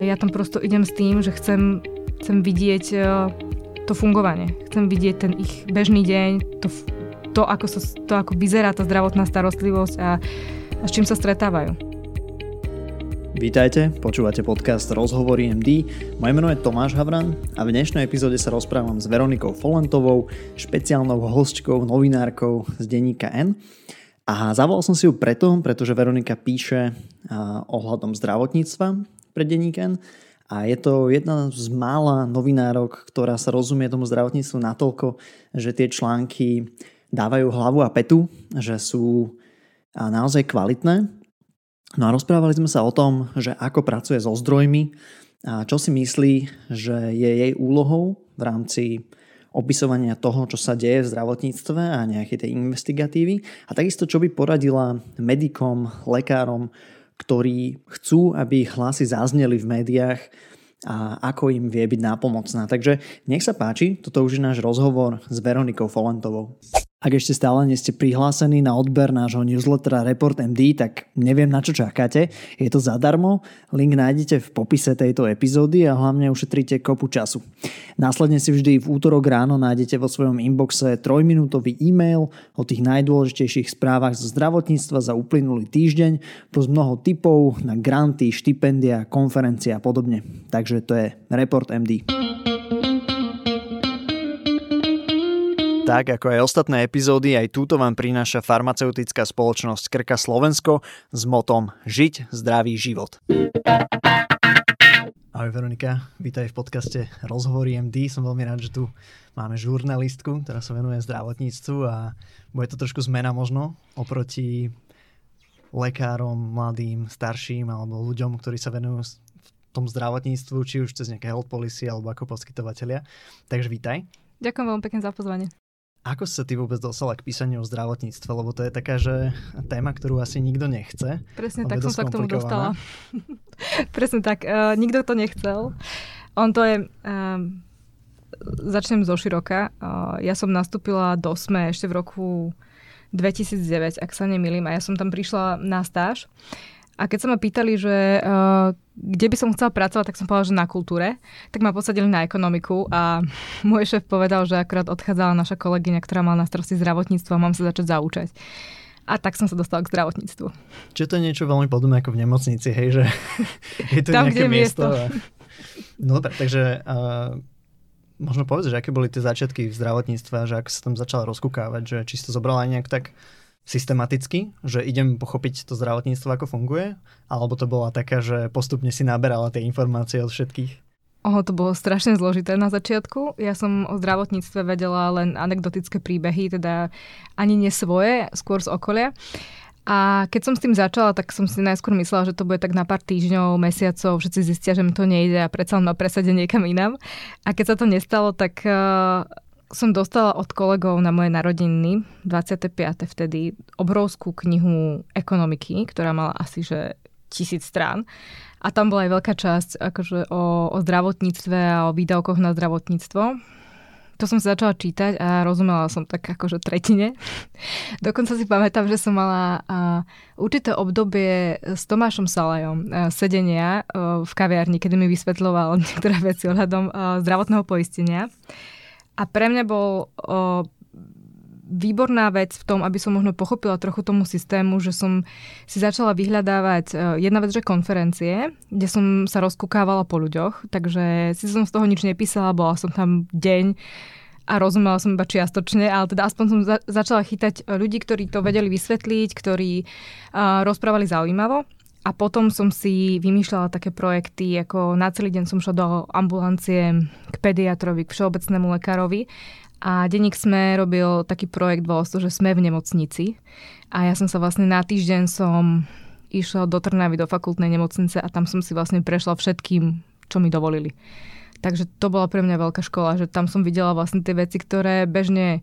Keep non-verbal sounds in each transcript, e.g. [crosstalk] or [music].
Ja tam prosto idem s tým, že chcem, chcem vidieť e, to fungovanie. Chcem vidieť ten ich bežný deň, to, to, ako, sa, to ako vyzerá tá zdravotná starostlivosť a, a s čím sa stretávajú. Vítajte, počúvate podcast Rozhovory MD. Moje meno je Tomáš Havran a v dnešnej epizóde sa rozprávam s Veronikou Folantovou, špeciálnou hostčkou, novinárkou z denníka N. A zavolal som si ju preto, pretože Veronika píše ohľadom zdravotníctva pre denníken a je to jedna z mála novinárok, ktorá sa rozumie tomu zdravotníctvu natoľko, že tie články dávajú hlavu a petu, že sú naozaj kvalitné. No a rozprávali sme sa o tom, že ako pracuje so zdrojmi a čo si myslí, že je jej úlohou v rámci opisovania toho, čo sa deje v zdravotníctve a nejaké tej investigatívy a takisto čo by poradila medikom, lekárom, ktorí chcú, aby ich hlasy zazneli v médiách a ako im vie byť nápomocná. Takže nech sa páči, toto už je náš rozhovor s Veronikou Folentovou. Ak ešte stále nie ste prihlásení na odber nášho newslettera Report MD, tak neviem na čo čakáte. Je to zadarmo, link nájdete v popise tejto epizódy a hlavne ušetríte kopu času. Následne si vždy v útorok ráno nájdete vo svojom inboxe trojminútový e-mail o tých najdôležitejších správach zo zdravotníctva za uplynulý týždeň, plus mnoho tipov na granty, štipendia, konferencie a podobne. Takže to je Report MD. Tak ako aj ostatné epizódy, aj túto vám prináša farmaceutická spoločnosť Krka Slovensko s motom Žiť zdravý život. Ahoj Veronika, vítaj v podcaste Rozhovory MD. Som veľmi rád, že tu máme žurnalistku, ktorá sa venuje zdravotníctvu a bude to trošku zmena možno oproti lekárom, mladým, starším alebo ľuďom, ktorí sa venujú v tom zdravotníctvu, či už cez nejaké health policy alebo ako poskytovateľia. Takže vítaj. Ďakujem veľmi pekne za pozvanie. Ako sa ty vôbec dostala k písaniu o zdravotníctve? Lebo to je taká, že téma, ktorú asi nikto nechce. Presne tak som sa k tomu dostala. [laughs] Presne tak, uh, nikto to nechcel. On to je... Um, začnem zo široka. Uh, ja som nastúpila do SME ešte v roku 2009, ak sa nemýlim, a ja som tam prišla na stáž. A keď sa ma pýtali, že uh, kde by som chcela pracovať, tak som povedala, že na kultúre. Tak ma posadili na ekonomiku a [laughs] môj šéf povedal, že akurát odchádzala naša kolegyňa, ktorá mala na starosti zdravotníctvo a mám sa začať zaučať. A tak som sa dostala k zdravotníctvu. Čiže to je niečo veľmi podobné ako v nemocnici, hej, že [laughs] je tu Tam, nejaké miesto. miesto. A... No dobre, takže uh, možno povedz, že aké boli tie začiatky v zdravotníctve, že ako sa tam začala rozkúkávať, že či si to zobrala nejak tak systematicky, že idem pochopiť to zdravotníctvo, ako funguje, alebo to bola taká, že postupne si naberala tie informácie od všetkých? Oho, to bolo strašne zložité na začiatku. Ja som o zdravotníctve vedela len anekdotické príbehy, teda ani nie svoje, skôr z okolia. A keď som s tým začala, tak som si najskôr myslela, že to bude tak na pár týždňov, mesiacov, všetci zistia, že mi to nejde a predsa ma presadia niekam inám. A keď sa to nestalo, tak uh, som dostala od kolegov na moje narodiny, 25. vtedy, obrovskú knihu ekonomiky, ktorá mala asi že tisíc strán. A tam bola aj veľká časť akože o, o zdravotníctve a o výdavkoch na zdravotníctvo. To som sa začala čítať a rozumela som tak akože tretine. [laughs] Dokonca si pamätám, že som mala a, určité obdobie s Tomášom Salajom a, sedenia a, v kaviarni, kedy mi vysvetľoval [laughs] niektoré veci ohľadom a, zdravotného poistenia. A pre mňa bol o, výborná vec v tom, aby som možno pochopila trochu tomu systému, že som si začala vyhľadávať o, jedna vec, že konferencie, kde som sa rozkúkávala po ľuďoch, takže si som z toho nič nepísala, bola som tam deň a rozumela som iba čiastočne, ale teda aspoň som za- začala chytať ľudí, ktorí to vedeli vysvetliť, ktorí uh, rozprávali zaujímavo. A potom som si vymýšľala také projekty, ako na celý deň som šla do ambulancie k pediatrovi, k všeobecnému lekárovi. A denník sme robil taký projekt, bolo to, že sme v nemocnici. A ja som sa vlastne na týždeň som išla do Trnavy, do fakultnej nemocnice a tam som si vlastne prešla všetkým, čo mi dovolili. Takže to bola pre mňa veľká škola, že tam som videla vlastne tie veci, ktoré bežne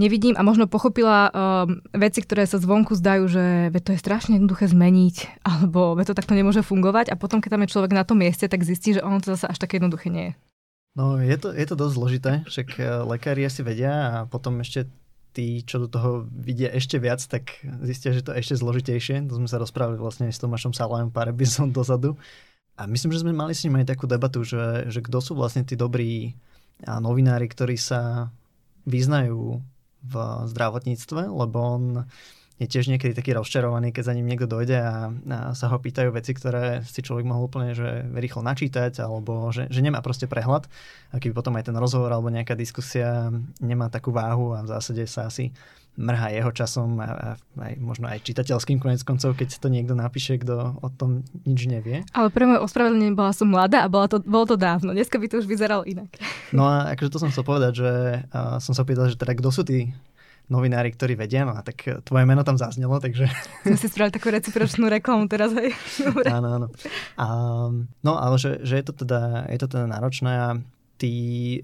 nevidím a možno pochopila um, veci, ktoré sa zvonku zdajú, že to je strašne jednoduché zmeniť, [laughs] alebo to takto nemôže fungovať a potom, keď tam je človek na tom mieste, tak zistí, že ono to zase až také jednoduché nie je. No je to, je to dosť zložité, však e, lekári asi vedia a potom ešte tí, čo do toho vidia ešte viac, tak zistia, že to je ešte zložitejšie. To sme sa rozprávali vlastne s Tomášom Salajom pár epizód dozadu. A myslím, že sme mali s ním aj takú debatu, že, že kto sú vlastne tí dobrí novinári, ktorí sa vyznajú v zdravotníctve, lebo on je tiež niekedy taký rozčarovaný, keď za ním niekto dojde a, a sa ho pýtajú veci, ktoré si človek mohol úplne že rýchlo načítať, alebo že, že nemá proste prehľad. A keby potom aj ten rozhovor alebo nejaká diskusia nemá takú váhu a v zásade sa asi mrhá jeho časom a, a aj, možno aj čitateľským konec koncov, keď to niekto napíše, kto o tom nič nevie. Ale pre moje ospravedlnenie bola som mladá a bola to, bolo to dávno. Dneska by to už vyzeralo inak. No a akože to som chcel povedať, že uh, som sa pýtal, že teda kto sú tí novinári, ktorí vedia, no a tak e, tvoje meno tam zaznelo, takže... [laughs] Sme si spravili takú recipročnú reklamu teraz, hej. Dobre. Áno, áno. A, no ale že, že je, to teda, je to teda náročné a ty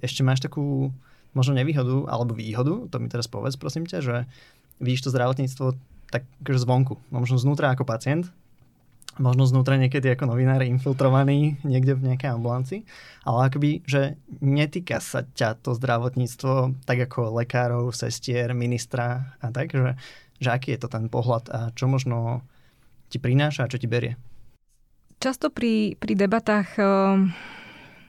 ešte máš takú možno nevýhodu alebo výhodu, to mi teraz povedz prosím ťa, že vidíš to zdravotníctvo tak akože zvonku, no možno znútra ako pacient, možno znútra niekedy ako novinár infiltrovaný niekde v nejakej ambulancii, ale akoby, že netýka sa ťa to zdravotníctvo tak ako lekárov, sestier, ministra a tak, že, že aký je to ten pohľad a čo možno ti prináša a čo ti berie? Často pri, pri debatách uh,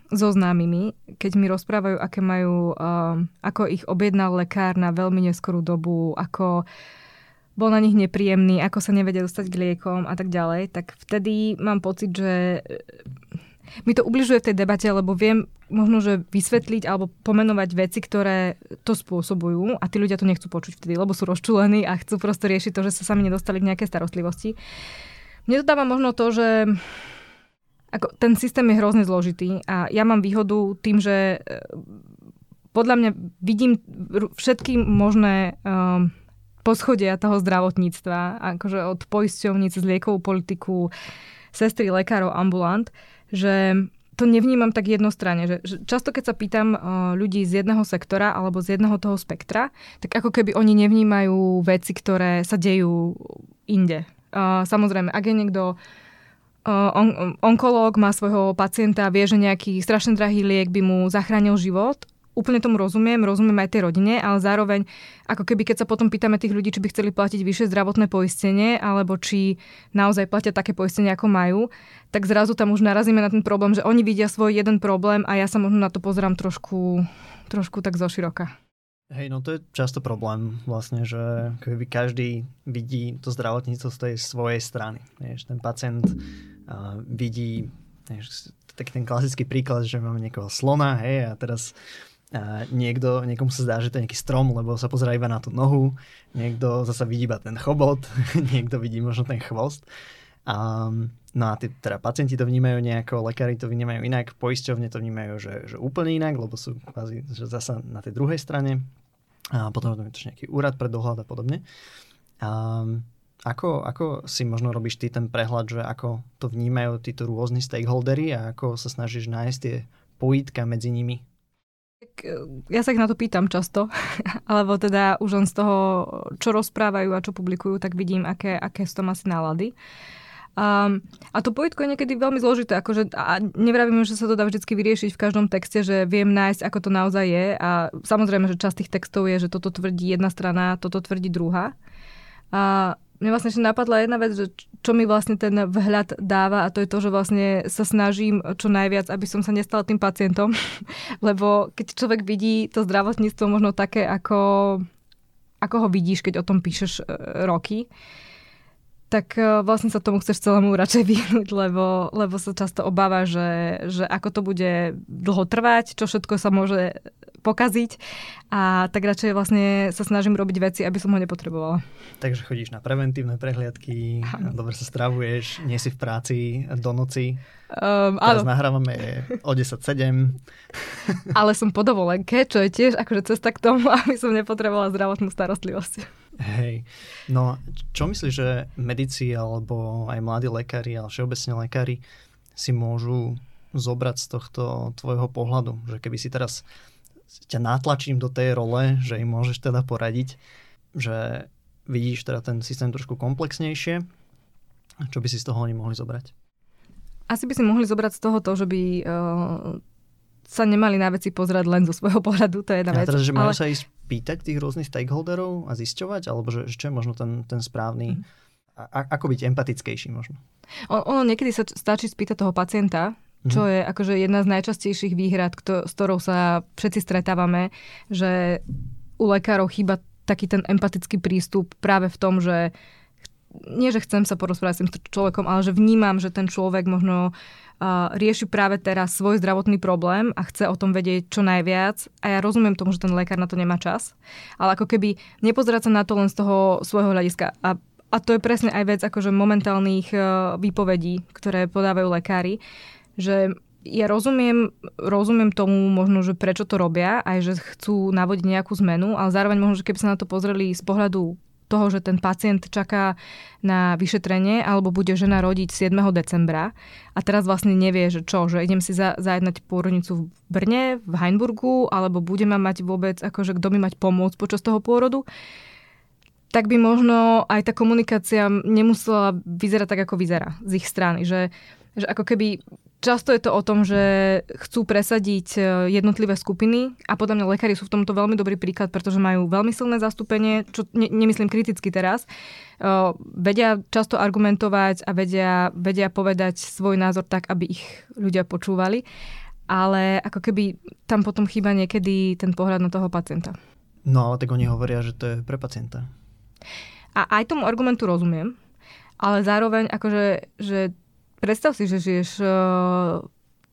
so známymi, keď mi rozprávajú, aké majú, uh, ako ich objednal lekár na veľmi neskorú dobu, ako bol na nich nepríjemný, ako sa nevedia dostať k liekom a tak ďalej, tak vtedy mám pocit, že e, mi to ubližuje v tej debate, lebo viem možno, že vysvetliť alebo pomenovať veci, ktoré to spôsobujú a tí ľudia to nechcú počuť vtedy, lebo sú rozčulení a chcú proste riešiť to, že sa sami nedostali k nejakej starostlivosti. Mne to dáva možno to, že ako, ten systém je hrozne zložitý a ja mám výhodu tým, že e, podľa mňa vidím všetky možné um, poschodia toho zdravotníctva, akože od poisťovníc z liekovú politiku, sestry, lekárov, ambulant, že to nevnímam tak jednostranne. Že, že často, keď sa pýtam uh, ľudí z jedného sektora alebo z jedného toho spektra, tak ako keby oni nevnímajú veci, ktoré sa dejú inde. Uh, samozrejme, ak je niekto uh, on, onkológ, má svojho pacienta, vie, že nejaký strašne drahý liek by mu zachránil život, úplne tomu rozumiem, rozumiem aj tej rodine, ale zároveň, ako keby keď sa potom pýtame tých ľudí, či by chceli platiť vyššie zdravotné poistenie, alebo či naozaj platia také poistenie, ako majú, tak zrazu tam už narazíme na ten problém, že oni vidia svoj jeden problém a ja sa možno na to pozerám trošku, trošku tak zoširoka. Hej, no to je často problém vlastne, že keby každý vidí to zdravotníctvo z tej svojej strany. Vieš, ten pacient uh, vidí, vieš, tak ten klasický príklad, že máme niekoho slona, hej, a teraz a niekto, niekomu sa zdá, že to je nejaký strom, lebo sa pozerá iba na tú nohu, niekto zasa vidí iba ten chobot, [laughs] niekto vidí možno ten chvost. A, no a tí, teda pacienti to vnímajú nejako, lekári to vnímajú inak, poisťovne to vnímajú, že, že úplne inak, lebo sú kvázi že zasa na tej druhej strane. A potom je to nejaký úrad pre dohľad a podobne. A, ako, ako si možno robíš ty ten prehľad, že ako to vnímajú títo rôzni stakeholdery a ako sa snažíš nájsť tie pojítka medzi nimi? E, ja sa ich na to pýtam často, [laughs] alebo teda už len z toho, čo rozprávajú a čo publikujú, tak vidím, aké, aké sú tam asi nálady. Um, a to pojitko je niekedy veľmi zložité, akože, a nevravím, že sa to dá vždy vyriešiť v každom texte, že viem nájsť, ako to naozaj je a samozrejme, že časť tých textov je, že toto tvrdí jedna strana, toto tvrdí druhá. A mne vlastne ešte napadla jedna vec, že čo mi vlastne ten vhľad dáva a to je to, že vlastne sa snažím čo najviac, aby som sa nestala tým pacientom, [laughs] lebo keď človek vidí to zdravotníctvo možno také, ako, ako ho vidíš, keď o tom píšeš e, roky, tak e, vlastne sa tomu chceš celému radšej [laughs] vyhnúť, lebo, lebo sa často obáva, že, že ako to bude dlho trvať, čo všetko sa môže pokaziť a tak radšej vlastne sa snažím robiť veci, aby som ho nepotrebovala. Takže chodíš na preventívne prehliadky, dobre sa stravuješ, nie si v práci do noci. Um, Teraz áno. nahrávame o 10.07. Ale som po dovolenke, čo je tiež akože cesta k tomu, [laughs] aby som nepotrebovala zdravotnú starostlivosť. Hej. No, čo myslíš, že medici alebo aj mladí lekári, ale všeobecne lekári si môžu zobrať z tohto tvojho pohľadu? Že keby si teraz ťa natlačím do tej role, že im môžeš teda poradiť, že vidíš teda ten systém trošku komplexnejšie, čo by si z toho oni mohli zobrať? Asi by si mohli zobrať z toho to, že by uh, sa nemali na veci pozerať len zo svojho pohľadu, to je jedna ja, vec. Teraz, že majú ale... sa ísť pýtať tých rôznych stakeholderov a zisťovať, alebo že, že čo je možno ten, ten správny, mm. a, ako byť empatickejší možno? Ono niekedy sa stačí spýtať toho pacienta, čo mm-hmm. je akože jedna z najčastejších výhrad, kto, s ktorou sa všetci stretávame, že u lekárov chýba taký ten empatický prístup práve v tom, že nie, že chcem sa porozprávať s tým človekom, ale že vnímam, že ten človek možno rieši práve teraz svoj zdravotný problém a chce o tom vedieť čo najviac. A ja rozumiem tomu, že ten lekár na to nemá čas, ale ako keby nepozerať sa na to len z toho svojho hľadiska. A, a to je presne aj vec akože momentálnych uh, výpovedí, ktoré podávajú lekári, že ja rozumiem, rozumiem tomu možno, že prečo to robia, aj že chcú navodiť nejakú zmenu, ale zároveň možno, že keby sa na to pozreli z pohľadu toho, že ten pacient čaká na vyšetrenie alebo bude žena rodiť 7. decembra a teraz vlastne nevie, že čo, že idem si za, zajednať pôrodnicu v Brne, v Heinburgu alebo bude ma mať vôbec, akože kto mi mať pomôcť počas toho pôrodu, tak by možno aj tá komunikácia nemusela vyzerať tak, ako vyzerá z ich strany. Že, že ako keby Často je to o tom, že chcú presadiť e, jednotlivé skupiny a podľa mňa lekári sú v tomto veľmi dobrý príklad, pretože majú veľmi silné zastúpenie, čo ne, nemyslím kriticky teraz. Uh, vedia často argumentovať a vedia, vedia povedať svoj názor tak, aby ich ľudia počúvali, ale ako keby tam potom chýba niekedy ten pohľad na toho pacienta. No ale tak oni hovoria, že to je pre pacienta. A aj tomu argumentu rozumiem, ale zároveň akože, že Predstav si, že žiješ uh,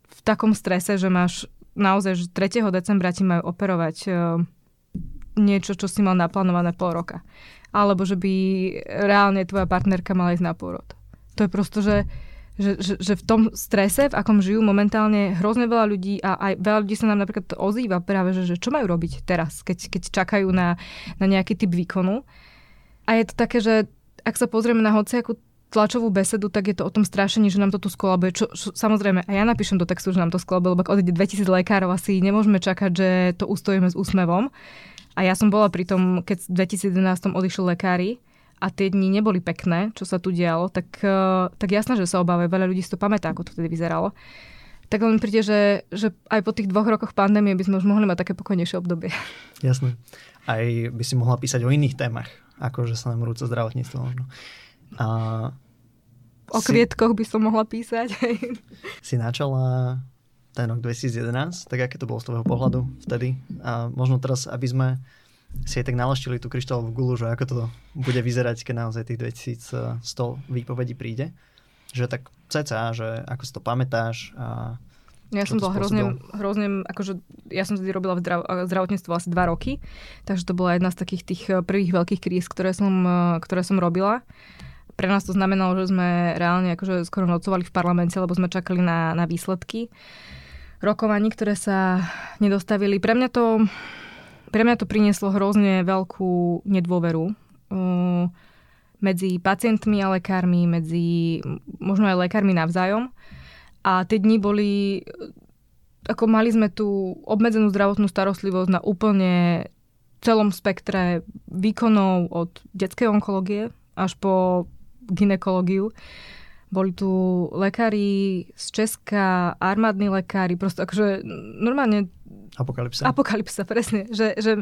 v takom strese, že máš naozaj, že 3. decembra ti majú operovať uh, niečo, čo si mal naplánované pol roka. Alebo že by reálne tvoja partnerka mala ísť na pôrod. To je prosto, že, že, že, že v tom strese, v akom žijú momentálne hrozne veľa ľudí a aj veľa ľudí sa nám napríklad ozýva práve, že, že čo majú robiť teraz, keď, keď čakajú na, na nejaký typ výkonu. A je to také, že ak sa pozrieme na hociakú tlačovú besedu, tak je to o tom strašení, že nám to tu skolabuje. Čo, čo, samozrejme, a ja napíšem do textu, že nám to skolabuje, lebo ak odíde 2000 lekárov, asi nemôžeme čakať, že to ustojíme s úsmevom. A ja som bola pri tom, keď v 2011 odišli lekári a tie dni neboli pekné, čo sa tu dialo, tak, uh, tak jasné, že sa obávajú. Veľa ľudí si to pamätá, ako to vtedy vyzeralo. Tak len príde, že, že aj po tých dvoch rokoch pandémie by sme už mohli mať také pokojnejšie obdobie. Jasné. Aj by si mohla písať o iných témach, ako že sa nám rúca zdravotníctvo možno. A o si, kvietkoch by som mohla písať. si načala ten rok 2011, tak aké to bolo z tvojho pohľadu vtedy? A možno teraz, aby sme si aj tak naleštili tú kryštálovú gulu, že ako to bude vyzerať, keď naozaj tých 2100 výpovedí príde. Že tak ceca, že ako si to pamätáš a ja som bola hrozne, hrozne, akože ja som vtedy robila v zdrav, zdravotníctvo asi dva roky, takže to bola jedna z takých tých prvých veľkých kríz, ktoré som, ktoré som robila pre nás to znamenalo, že sme reálne akože skoro nocovali v parlamente, lebo sme čakali na, na výsledky rokovaní, ktoré sa nedostavili. Pre mňa to, pre mňa to prinieslo hrozne veľkú nedôveru uh, medzi pacientmi a lekármi, medzi možno aj lekármi navzájom. A tie dni boli, ako mali sme tu obmedzenú zdravotnú starostlivosť na úplne celom spektre výkonov od detskej onkológie až po ginekológiu. Boli tu lekári z Česka, armádni lekári, proste akože normálne... Apokalypsa. Apokalypsa, presne. Že, že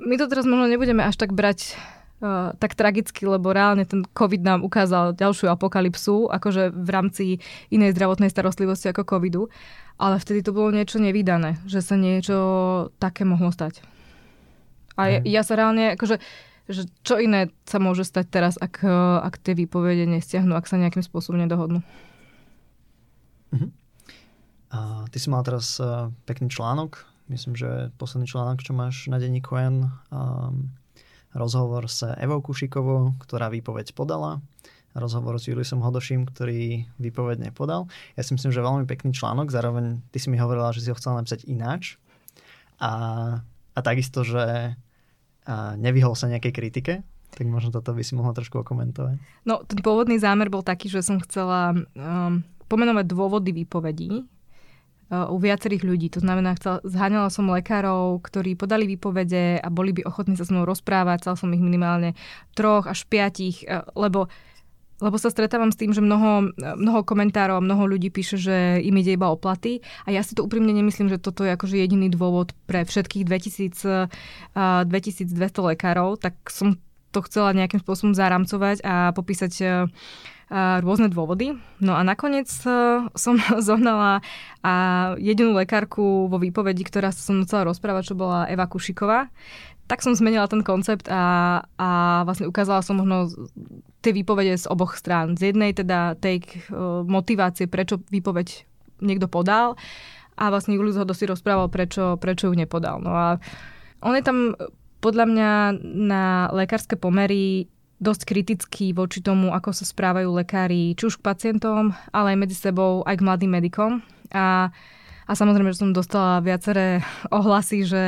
my to teraz možno nebudeme až tak brať uh, tak tragicky, lebo reálne ten COVID nám ukázal ďalšiu apokalypsu, akože v rámci inej zdravotnej starostlivosti ako COVIDu. Ale vtedy to bolo niečo nevydané, že sa niečo také mohlo stať. A ja, ja sa reálne, akože že čo iné sa môže stať teraz, ak, eh, ak tie výpovede nestiahnu, ak sa nejakým spôsobom nedohodnú. Uh-huh. A ty si mal teraz uh, pekný článok, myslím, že posledný článok, čo máš na denní Quen, um, rozhovor s Evou Kušikovou, ktorá výpoveď podala, rozhovor s Juliusom Hodoším, ktorý výpoveď nepodal. Ja si myslím, že veľmi pekný článok, zároveň ty si mi hovorila, že si ho chcela napísať ináč. A, a takisto, že a nevyhol sa nejakej kritike, tak možno toto by si mohla trošku okomentovať. No, ten pôvodný zámer bol taký, že som chcela um, pomenovať dôvody výpovedí uh, u viacerých ľudí. To znamená, chcel, zháňala som lekárov, ktorí podali výpovede a boli by ochotní sa s mnou rozprávať. Chcel som ich minimálne troch až piatich, uh, lebo lebo sa stretávam s tým, že mnoho, mnoho komentárov a mnoho ľudí píše, že im ide iba o platy a ja si to úprimne nemyslím, že toto je akože jediný dôvod pre všetkých 2000, 2200 lekárov, tak som to chcela nejakým spôsobom zaramcovať a popísať rôzne dôvody. No a nakoniec som [laughs] zohnala jedinú lekárku vo výpovedi, ktorá sa som chcela rozprávať, čo bola Eva Kušiková. Tak som zmenila ten koncept a, a vlastne ukázala som možno tie výpovede z oboch strán. Z jednej teda tej motivácie, prečo výpoveď niekto podal a vlastne Julius ho si rozprával, prečo, prečo ju nepodal. No a on je tam podľa mňa na lekárske pomery dosť kritický voči tomu, ako sa správajú lekári, či už k pacientom, ale aj medzi sebou, aj k mladým medikom. A, a samozrejme, že som dostala viaceré ohlasy, že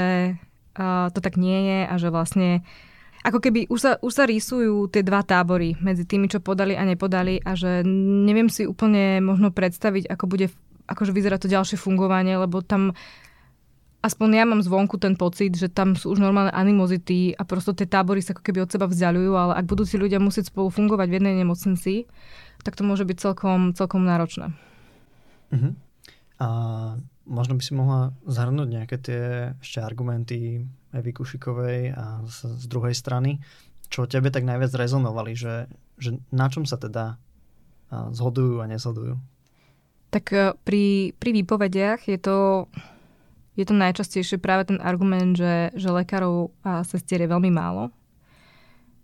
to tak nie je a že vlastne ako keby už sa, už sa rýsujú tie dva tábory medzi tými, čo podali a nepodali a že neviem si úplne možno predstaviť, ako bude akože vyzerá to ďalšie fungovanie, lebo tam aspoň ja mám zvonku ten pocit, že tam sú už normálne animozity a prosto tie tábory sa ako keby od seba vzdialujú, ale ak budú si ľudia musieť spolu fungovať v jednej nemocnici, tak to môže byť celkom, celkom náročné. Uh-huh. A možno by si mohla zhrnúť nejaké tie ešte argumenty Evy Kušikovej a z, z druhej strany, čo tebe tak najviac rezonovali, že, že na čom sa teda zhodujú a nezhodujú? Tak e, pri, pri výpovediach je to je to najčastejšie práve ten argument, že, že lekárov a sestier je veľmi málo,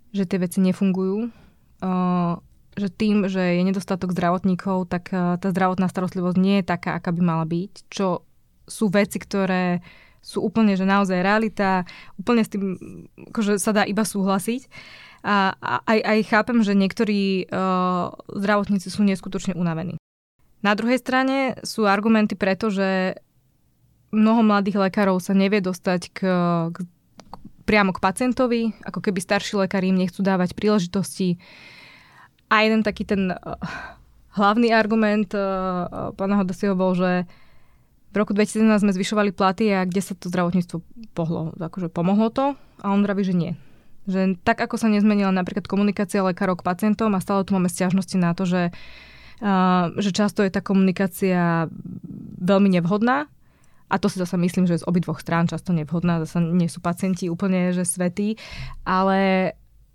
že tie veci nefungujú, že tým, že je nedostatok zdravotníkov, tak tá zdravotná starostlivosť nie je taká, aká by mala byť, čo sú veci, ktoré sú úplne, že naozaj realita, úplne s tým akože sa dá iba súhlasiť. A, aj, aj chápem, že niektorí uh, zdravotníci sú neskutočne unavení. Na druhej strane sú argumenty preto, že mnoho mladých lekárov sa nevie dostať k, k, priamo k pacientovi, ako keby starší lekári im nechcú dávať príležitosti. A jeden taký ten uh, hlavný argument uh, pána Hodasiho bol, že v roku 2017 sme zvyšovali platy a kde sa to zdravotníctvo pohlo? Akože pomohlo to? A on vraví, že nie. Že tak, ako sa nezmenila napríklad komunikácia lekárov k pacientom a stále tu máme stiažnosti na to, že, uh, že často je tá komunikácia veľmi nevhodná a to si zase myslím, že z obidvoch strán často nevhodná, zase nie sú pacienti úplne že svetí, ale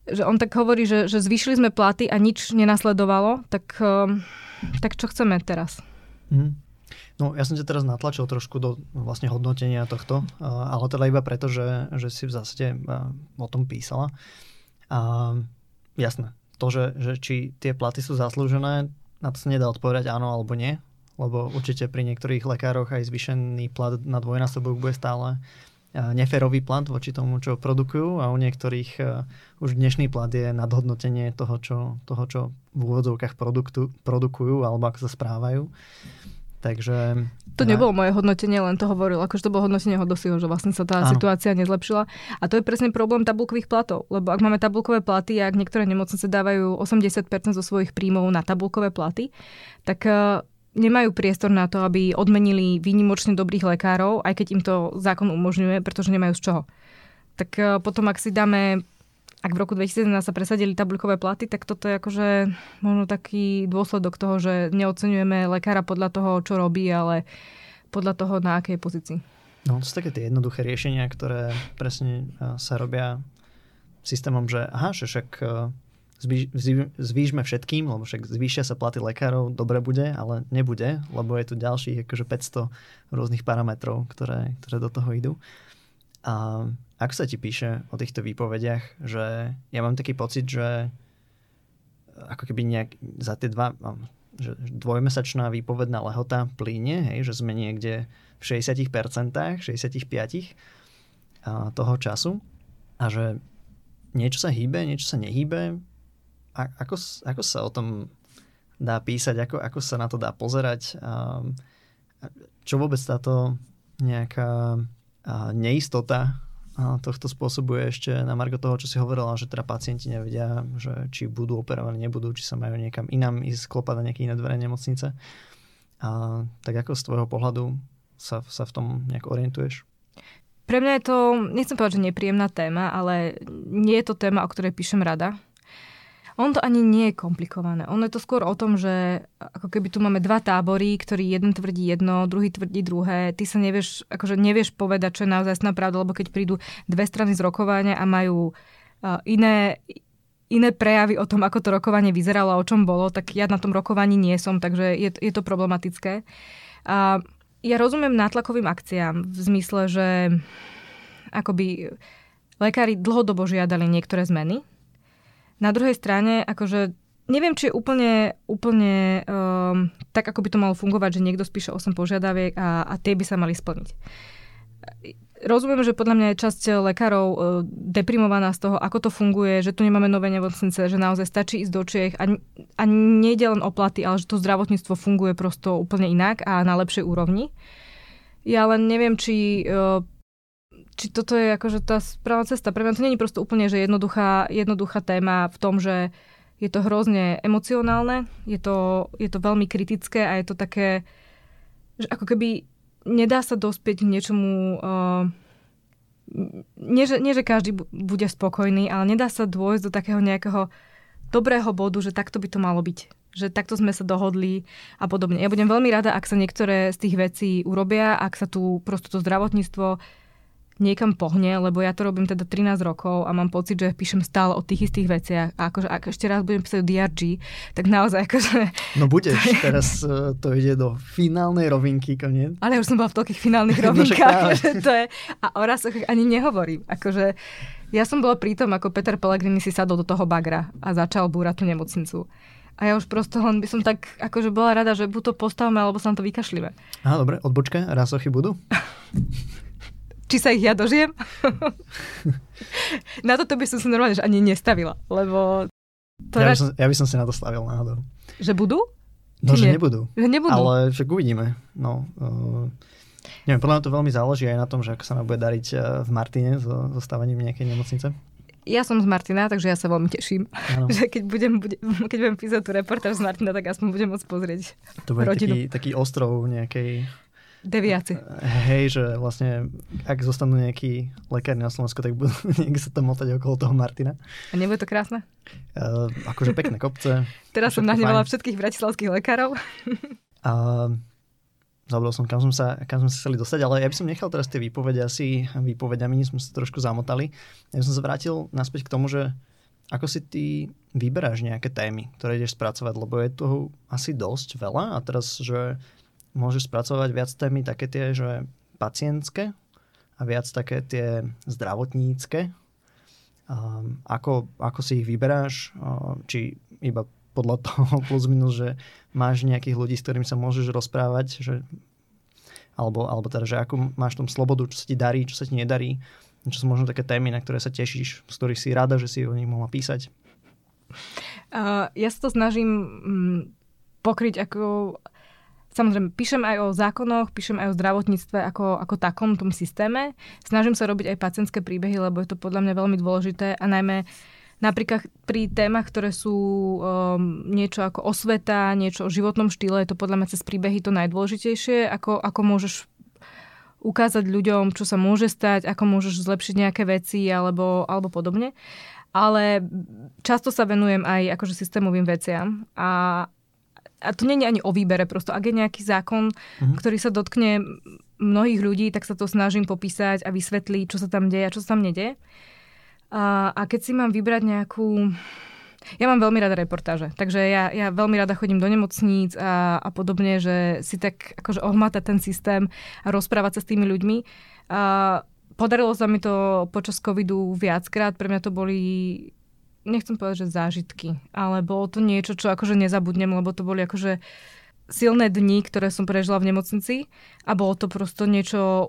že on tak hovorí, že, že zvýšili sme platy a nič nenasledovalo, tak, ehm, tak čo chceme teraz? Mm. No ja som ťa teraz natlačil trošku do vlastne hodnotenia tohto, ale teda iba preto, že, že si v zásade o tom písala. A jasné, to, že, že či tie platy sú zaslúžené, na to sa nedá odpovedať áno alebo nie, lebo určite pri niektorých lekároch aj zvýšený plat na dvojnásobok bude stále neférový plat voči tomu, čo produkujú a u niektorých už dnešný plat je nadhodnotenie toho, čo, toho, čo v úvodzovkách produktu, produkujú alebo ako sa správajú. Takže... To nebolo moje hodnotenie, len to hovoril, akože to bolo hodnotenie Hodosiho, že vlastne sa tá Áno. situácia nezlepšila. A to je presne problém tabulkových platov, lebo ak máme tabulkové platy ak niektoré nemocnice dávajú 80% zo svojich príjmov na tabulkové platy, tak nemajú priestor na to, aby odmenili výnimočne dobrých lekárov, aj keď im to zákon umožňuje, pretože nemajú z čoho. Tak e, potom, ak si dáme, ak v roku 2017 sa presadili tabulkové platy, tak toto je akože možno taký dôsledok toho, že neocenujeme lekára podľa toho, čo robí, ale podľa toho, na akej pozícii. No, to sú také tie jednoduché riešenia, ktoré presne e, sa robia systémom, že aha, že však e, zvýšme všetkým, lebo však zvýšia sa platy lekárov, dobre bude, ale nebude, lebo je tu ďalších akože 500 rôznych parametrov, ktoré, ktoré do toho idú. A ako sa ti píše o týchto výpovediach, že ja mám taký pocit, že ako keby nejak za tie dva, že dvojmesačná výpovedná lehota plíne, hej, že sme niekde v 60%, 65% toho času a že niečo sa hýbe, niečo sa nehýbe, ako, ako sa o tom dá písať, ako, ako sa na to dá pozerať, a, čo vôbec táto nejaká neistota tohto spôsobuje ešte na margo toho, čo si hovorila, že teda pacienti nevedia, že či budú operovaní, nebudú, či sa majú niekam inám ísť klopať na nejaké iné dvere nemocnice. A, tak ako z tvojho pohľadu sa, sa v tom nejak orientuješ? Pre mňa je to, nechcem povedať, že nepríjemná téma, ale nie je to téma, o ktorej píšem rada. On to ani nie je komplikované. Ono je to skôr o tom, že ako keby tu máme dva tábory, ktorý jeden tvrdí jedno, druhý tvrdí druhé. Ty sa nevieš, akože nevieš povedať, čo je naozaj pravda, lebo keď prídu dve strany z rokovania a majú iné, iné prejavy o tom, ako to rokovanie vyzeralo a o čom bolo, tak ja na tom rokovaní nie som, takže je, je to problematické. A ja rozumiem nátlakovým akciám v zmysle, že akoby lekári dlhodobo žiadali niektoré zmeny. Na druhej strane, akože neviem, či je úplne, úplne um, tak, ako by to malo fungovať, že niekto spíše 8 požiadaviek a, a tie by sa mali splniť. Rozumiem, že podľa mňa je časť lekárov uh, deprimovaná z toho, ako to funguje, že tu nemáme nové nemocnice, že naozaj stačí ísť do Čiech a, a nejde len o platy, ale že to zdravotníctvo funguje prosto úplne inak a na lepšej úrovni. Ja len neviem, či uh, či toto je akože tá správna cesta. Pre mňa to je prosto úplne, že jednoduchá, jednoduchá téma v tom, že je to hrozne emocionálne, je to, je to veľmi kritické a je to také, že ako keby nedá sa dospieť k niečomu... Uh, nie že, nie, že každý bude spokojný, ale nedá sa dôjsť do takého nejakého dobrého bodu, že takto by to malo byť. Že takto sme sa dohodli a podobne. Ja budem veľmi rada, ak sa niektoré z tých vecí urobia, ak sa tu prosto to zdravotníctvo niekam pohne, lebo ja to robím teda 13 rokov a mám pocit, že píšem stále o tých istých veciach a akože ak ešte raz budem písať o DRG, tak naozaj akože... No budeš, [laughs] to je... teraz uh, to ide do finálnej rovinky koniec. Ale ja už som bola v toľkých finálnych [laughs] no rovinkách, no, že to je... A o rasoch ani nehovorím. Akože ja som bola pri tom, ako Peter Pellegrini si sadol do toho bagra a začal búrať tú nemocnicu. A ja už prosto len by som tak akože bola rada, že buď to postavme, alebo sa na to vykašlíme. Aha, dobre, odbočka, rasochy budú? [laughs] či sa ich ja dožijem. [laughs] na toto by som sa normálne že ani nestavila, lebo... To ja, by som, ja by som si na to stavil náhodou. Že budú? No, že nie? nebudú. Že nebudú. Ale však uvidíme. No, uh, neviem, podľa mňa to veľmi záleží aj na tom, že ako sa nám bude dariť uh, v Martine so, so stavaním nejakej nemocnice. Ja som z Martina, takže ja sa veľmi teším, ano. [laughs] že keď budem, budem, keď budem písať tú reportáž z Martina, tak aspoň budem môcť pozrieť To bude rodinu. taký, taký ostrov nejakej Deviaci. Hej, že vlastne ak zostanú nejakí lekári na Slovensku, tak budú [laughs] niekde sa tam motať okolo toho Martina. A nebude to krásne? Uh, akože pekné kopce. [laughs] Teraz som nahnevala všetkých bratislavských lekárov. [laughs] A zabudol som, kam, som sa, kam sme sa chceli dostať, ale ja by som nechal teraz tie výpovede asi výpovediami, sme sa trošku zamotali. Ja by som sa vrátil naspäť k tomu, že ako si ty vyberáš nejaké témy, ktoré ideš spracovať, lebo je toho asi dosť veľa a teraz, že môžeš spracovať viac témy také tie, že pacientské a viac také tie zdravotnícke. Um, ako, ako si ich vyberáš, um, či iba podľa toho [laughs] plus minus, že máš nejakých ľudí, s ktorými sa môžeš rozprávať, že, alebo, alebo teda, že ako máš tom slobodu, čo sa ti darí, čo sa ti nedarí, čo sú možno také témy, na ktoré sa tešíš, z ktorých si rada, že si o nich mohla písať. Uh, ja sa to snažím um, pokryť ako Samozrejme, píšem aj o zákonoch, píšem aj o zdravotníctve ako, ako takom, tom systéme. Snažím sa robiť aj pacientské príbehy, lebo je to podľa mňa veľmi dôležité a najmä napríklad pri témach, ktoré sú um, niečo ako osveta, niečo o životnom štýle, je to podľa mňa cez príbehy to najdôležitejšie, ako, ako môžeš ukázať ľuďom, čo sa môže stať, ako môžeš zlepšiť nejaké veci alebo, alebo podobne. Ale často sa venujem aj akože systémovým veciam a, a to nie je ani o výbere, prosto ak je nejaký zákon, mm-hmm. ktorý sa dotkne mnohých ľudí, tak sa to snažím popísať a vysvetliť, čo sa tam deje a čo sa tam nedie. A, a keď si mám vybrať nejakú... Ja mám veľmi rada reportáže, takže ja, ja veľmi rada chodím do nemocníc a, a podobne, že si tak akože ohmata ten systém a rozprávať sa s tými ľuďmi. A podarilo sa mi to počas covidu viackrát, pre mňa to boli nechcem povedať, že zážitky, ale bolo to niečo, čo akože nezabudnem, lebo to boli akože silné dni, ktoré som prežila v nemocnici a bolo to prosto niečo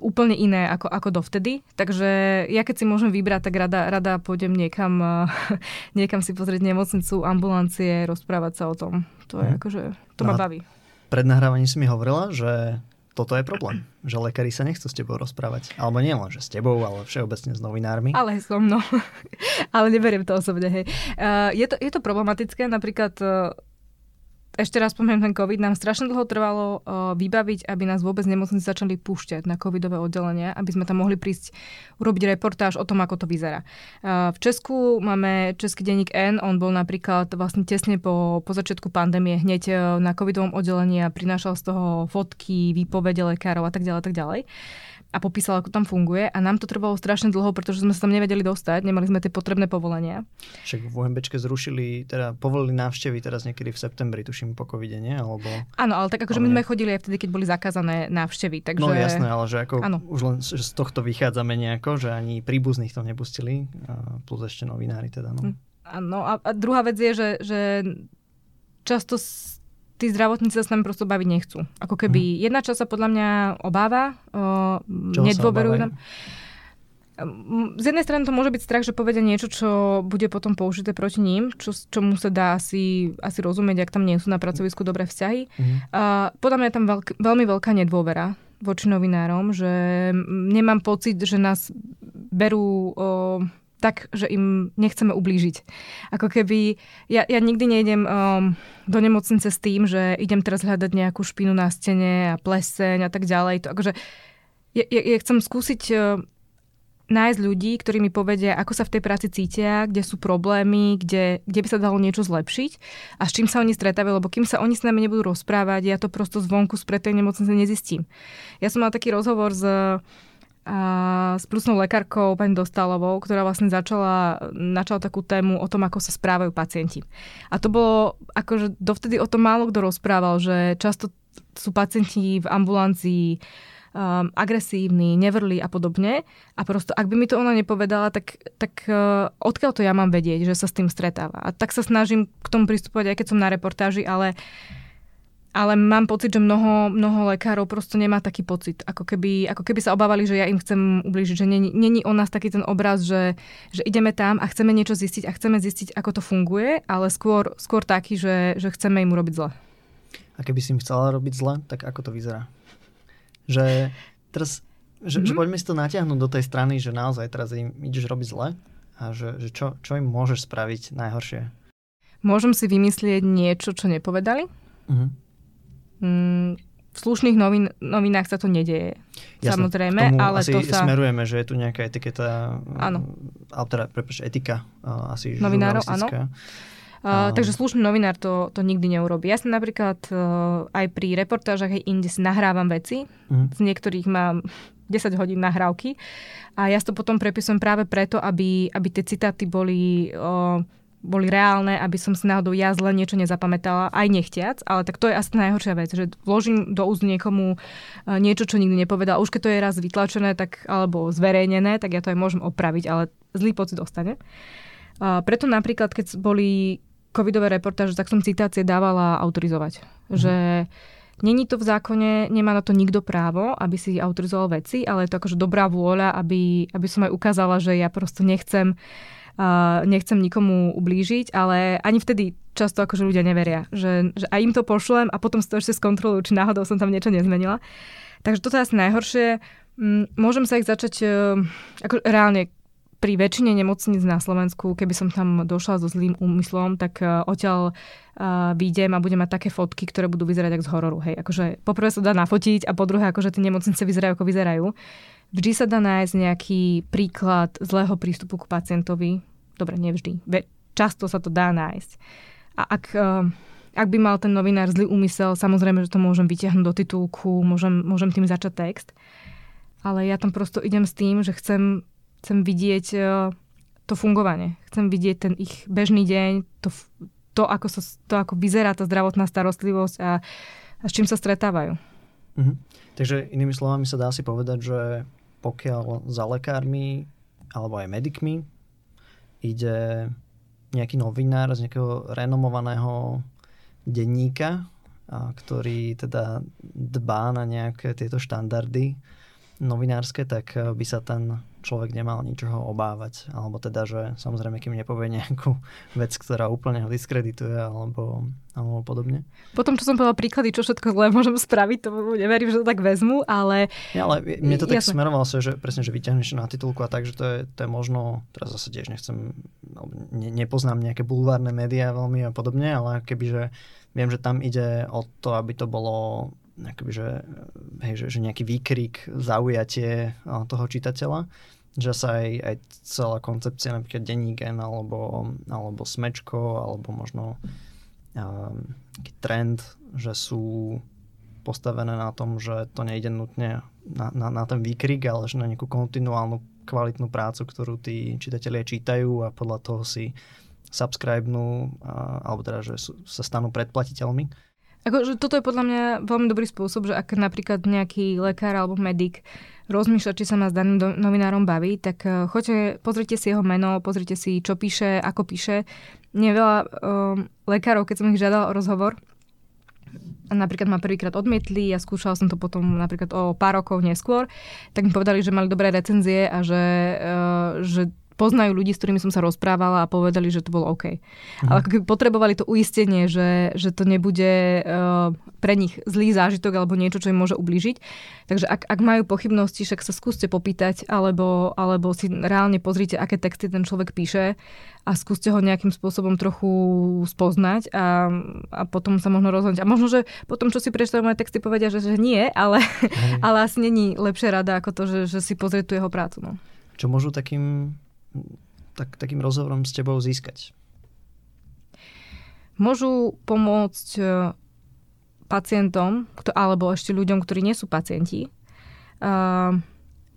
úplne iné ako, ako dovtedy. Takže ja keď si môžem vybrať, tak rada, rada pôjdem niekam, [laughs] niekam si pozrieť nemocnicu, ambulancie, rozprávať sa o tom. To je mm. akože, to no ma baví. Pred nahrávaním si mi hovorila, že toto je problém, že lekári sa nechcú s tebou rozprávať. Alebo nie len, že s tebou, ale všeobecne s novinármi. Ale so mnou. [laughs] ale neberiem to osobne, hej. Uh, je, to, je to problematické, napríklad uh, ešte raz spomínam ten COVID, nám strašne dlho trvalo uh, vybaviť, aby nás vôbec nemocnice začali púšťať na covidové oddelenia, aby sme tam mohli prísť urobiť reportáž o tom, ako to vyzerá. Uh, v Česku máme Český denník N, on bol napríklad vlastne tesne po, po začiatku pandémie hneď uh, na covidovom oddelení a prinášal z toho fotky, výpovede lekárov a tak ďalej, tak ďalej a popísal, ako tam funguje a nám to trvalo strašne dlho, pretože sme sa tam nevedeli dostať, nemali sme tie potrebné povolenia. Však v UMBčke zrušili, teda povolili návštevy teraz niekedy v septembri, tuším po covide, nie? Alebo... Áno, ale tak akože my sme chodili aj vtedy, keď boli zakázané návštevy. Takže... No jasné, ale že ako ano. už len z tohto vychádzame nejako, že ani príbuzných to nepustili, plus ešte novinári teda. No. Áno, a, a druhá vec je, že, že často tí zdravotníci sa s nami prosto baviť nechcú. Ako keby hmm. jedna časť sa podľa mňa obáva, uh, nedôverujú nám. Z jednej strany to môže byť strach, že povedia niečo, čo bude potom použité proti ním, čo, čomu sa dá asi, asi rozumieť, ak tam nie sú na pracovisku dobré vzťahy. Mm. Uh, podľa mňa je tam veľk, veľmi veľká nedôvera voči novinárom, že nemám pocit, že nás berú uh, tak, že im nechceme ublížiť. Ako keby, ja, ja nikdy nejdem um, do nemocnice s tým, že idem teraz hľadať nejakú špinu na stene a pleseň a tak ďalej. To, akože, ja, ja, ja chcem skúsiť uh, nájsť ľudí, ktorí mi povedia, ako sa v tej práci cítia, kde sú problémy, kde, kde by sa dalo niečo zlepšiť a s čím sa oni stretávajú, lebo kým sa oni s nami nebudú rozprávať, ja to prosto zvonku z tej nemocnice nezistím. Ja som mal taký rozhovor s a s plusnou lekárkou pani Dostalovou, ktorá vlastne začala, načala takú tému o tom, ako sa správajú pacienti. A to bolo, akože dovtedy o tom málo kto rozprával, že často sú pacienti v ambulancii um, agresívni, nevrli a podobne. A prosto, ak by mi to ona nepovedala, tak, tak uh, odkiaľ to ja mám vedieť, že sa s tým stretáva. A tak sa snažím k tomu pristupovať, aj keď som na reportáži, ale uh, ale mám pocit, že mnoho, mnoho lekárov prosto nemá taký pocit. Ako keby, ako keby sa obávali, že ja im chcem ublížiť. Že není, není o nás taký ten obraz, že, že ideme tam a chceme niečo zistiť a chceme zistiť, ako to funguje, ale skôr, skôr taký, že, že chceme im urobiť zle. A keby si im chcela robiť zle, tak ako to vyzerá? Že teraz, že, mm-hmm. že mhm. poďme si to natiahnuť do tej strany, že naozaj teraz im ideš robiť zle a že, že čo, čo im môžeš spraviť najhoršie? Môžem si vymyslieť niečo, čo nepovedali. Mm-hmm Mm, v slušných novin, novinách sa to nedieje. Jasne, samozrejme, ale asi to sa... smerujeme, že je tu nejaká etiketa, áno. ale teda, prepáč, etika asi Novinárov, áno. Uh, takže slušný novinár to, to nikdy neurobí. Ja som napríklad uh, aj pri reportážach aj inde si nahrávam veci. Uh-huh. Z niektorých mám [laughs] 10 hodín nahrávky a ja to potom prepisujem práve preto, aby, aby tie citáty boli uh, boli reálne, aby som si náhodou ja zle niečo nezapamätala, aj nechtiac, ale tak to je asi najhoršia vec, že vložím do úst niekomu e, niečo, čo nikdy nepovedal. Už keď to je raz vytlačené tak, alebo zverejnené, tak ja to aj môžem opraviť, ale zlý pocit dostane. A preto napríklad, keď boli covidové reportáže, tak som citácie dávala autorizovať. Mhm. Že Není to v zákone, nemá na to nikto právo, aby si autorizoval veci, ale je to akože dobrá vôľa, aby, aby som aj ukázala, že ja prosto nechcem uh, uh, nechcem nikomu ublížiť, ale ani vtedy často akože ľudia neveria, že, že aj im to pošlem a potom si to ešte skontrolujú, či náhodou som tam niečo nezmenila. Takže toto je asi najhoršie. Mm, môžem sa ich začať uh, ako reálne pri väčšine nemocníc na Slovensku, keby som tam došla so zlým úmyslom, tak uh, odtiaľ uh, výjdem a budem mať také fotky, ktoré budú vyzerať ako z hororu. Hej. Akože poprvé sa dá nafotiť a po druhé, akože tie nemocnice vyzerajú ako vyzerajú. Vždy sa dá nájsť nejaký príklad zlého prístupu k pacientovi. Dobre, nevždy. Často sa to dá nájsť. A ak, eh, ak by mal ten novinár zlý úmysel, samozrejme, že to môžem vytiahnuť do titulku, môžem, môžem tým začať text. Ale ja tam prosto idem s tým, že chcem, chcem vidieť eh, to fungovanie. Chcem vidieť ten ich bežný deň, to, to, ako, sa, to ako vyzerá tá zdravotná starostlivosť a, a s čím sa stretávajú. Mhm. Takže inými slovami sa dá si povedať, že pokiaľ za lekármi alebo aj medikmi ide nejaký novinár z nejakého renomovaného denníka, ktorý teda dbá na nejaké tieto štandardy novinárske, tak by sa ten človek nemal ničoho obávať. Alebo teda, že samozrejme, kým nepovie nejakú [laughs] vec, ktorá úplne ho diskredituje alebo, alebo podobne. Potom, čo som povedal príklady, čo všetko zle môžem spraviť, to neverím, že to tak vezmu, ale... Ja, ale mne to tak Jasne. smerovalo sa, že presne, že vyťahneš na titulku a tak, že to je, to je možno, teraz zase tiež nechcem, ne, nepoznám nejaké bulvárne médiá veľmi a podobne, ale kebyže viem, že tam ide o to, aby to bolo akoby, že, hej, že, že nejaký výkrik, zaujatie toho čitateľa, že sa aj, aj celá koncepcia napríklad denní gen alebo, alebo smečko alebo možno um, trend, že sú postavené na tom, že to nejde nutne na, na, na ten výkrik, ale že na nejakú kontinuálnu kvalitnú prácu, ktorú tí čitatelia čítajú a podľa toho si subscribenú, alebo teda, že sa stanú predplatiteľmi. Ako, že toto je podľa mňa veľmi dobrý spôsob, že ak napríklad nejaký lekár alebo medic rozmýšľa, či sa má s daným novinárom baví, tak uh, choďte, pozrite si jeho meno, pozrite si, čo píše, ako píše. Nie veľa um, lekárov, keď som ich žiadal o rozhovor, napríklad ma prvýkrát odmietli a skúšala som to potom napríklad o pár rokov neskôr, tak mi povedali, že mali dobré recenzie a že, uh, že poznajú ľudí, s ktorými som sa rozprávala a povedali, že to bolo OK. Mhm. Ale ako keby potrebovali to uistenie, že, že to nebude uh, pre nich zlý zážitok alebo niečo, čo im môže ublížiť. Takže ak, ak majú pochybnosti, však sa skúste popýtať alebo, alebo si reálne pozrite, aké texty ten človek píše a skúste ho nejakým spôsobom trochu spoznať a, a potom sa možno rozhodnúť. A možno, že potom, čo si prečítajú moje texty, povedia, že, že nie, ale, [laughs] ale asi není lepšia rada ako to, že, že si pozrieť tú jeho prácu. No. Čo môžu takým tak, takým rozhovorom s tebou získať? Môžu pomôcť e, pacientom, alebo ešte ľuďom, ktorí nie sú pacienti, e,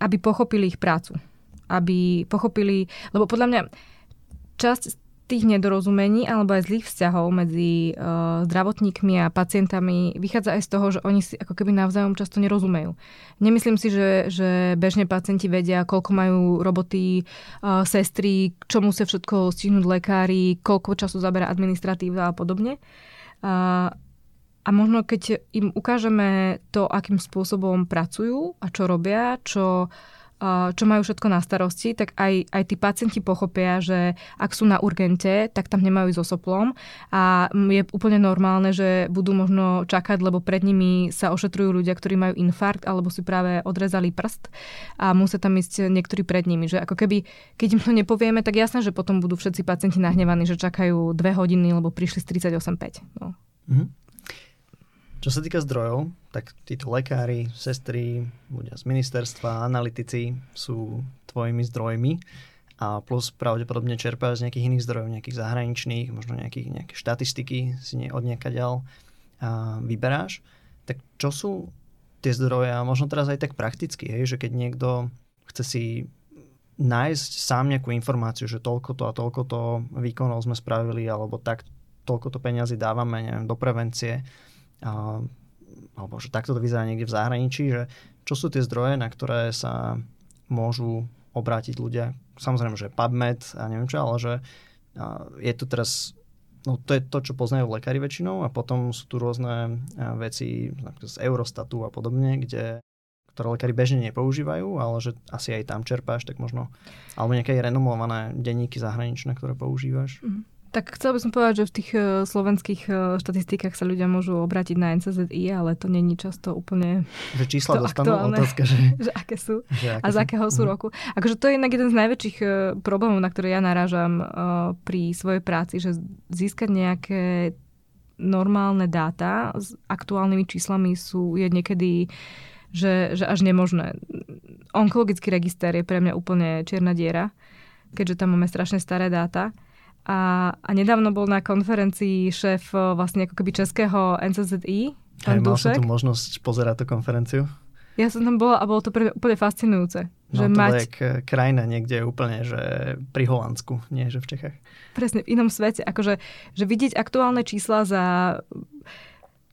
aby pochopili ich prácu. Aby pochopili, lebo podľa mňa časť tých nedorozumení alebo aj zlých vzťahov medzi uh, zdravotníkmi a pacientami vychádza aj z toho, že oni si ako keby navzájom často nerozumejú. Nemyslím si, že, že bežne pacienti vedia, koľko majú roboty uh, sestry, čo musia všetko stihnúť lekári, koľko času zabera administratíva a podobne. Uh, a možno keď im ukážeme to, akým spôsobom pracujú a čo robia, čo čo majú všetko na starosti, tak aj, aj tí pacienti pochopia, že ak sú na urgente, tak tam nemajú so soplom a je úplne normálne, že budú možno čakať, lebo pred nimi sa ošetrujú ľudia, ktorí majú infarkt alebo si práve odrezali prst a musia tam ísť niektorí pred nimi. Že ako keby, keď im to nepovieme, tak jasné, že potom budú všetci pacienti nahnevaní, že čakajú dve hodiny, lebo prišli z 38,5. No. Mm-hmm. Čo sa týka zdrojov, tak títo lekári, sestry, ľudia z ministerstva, analytici sú tvojimi zdrojmi a plus pravdepodobne čerpáš z nejakých iných zdrojov, nejakých zahraničných, možno nejakých, nejaké štatistiky si nie, od ďal a vyberáš. Tak čo sú tie zdroje a možno teraz aj tak prakticky, hej, že keď niekto chce si nájsť sám nejakú informáciu, že toľko to a toľko to výkonov sme spravili alebo tak toľko to peniazy dávame neviem, do prevencie, alebo že takto to vyzerá niekde v zahraničí, že čo sú tie zdroje, na ktoré sa môžu obrátiť ľudia. Samozrejme, že PubMed a neviem čo, ale že je tu teraz No to je to, čo poznajú lekári väčšinou a potom sú tu rôzne veci z Eurostatu a podobne, kde ktoré lekári bežne nepoužívajú, ale že asi aj tam čerpáš, tak možno, alebo nejaké renomované denníky zahraničné, ktoré používaš. Mm. Tak chcel by som povedať, že v tých uh, slovenských uh, štatistikách sa ľudia môžu obrátiť na NCZI, ale to není často úplne Že čísla dostanú aktuálne, otázka, že... [laughs] že aké sú [laughs] že aké a z akého sú mm. roku. Akože to je jednak jeden z najväčších uh, problémov, na ktoré ja narážam pri svojej práci, že získať nejaké normálne dáta s aktuálnymi číslami sú je niekedy že, že až nemožné. Onkologický register je pre mňa úplne čierna diera, keďže tam máme strašne staré dáta. A, a nedávno bol na konferencii šéf e, vlastne ako keby českého NCZI, pán Aj, mal som tu možnosť pozerať tú konferenciu. Ja som tam bola a bolo to pre, úplne fascinujúce. No, že to mať... je krajina niekde úplne, že pri Holandsku, nie že v Čechách. Presne, v inom svete. Akože, že vidieť aktuálne čísla za,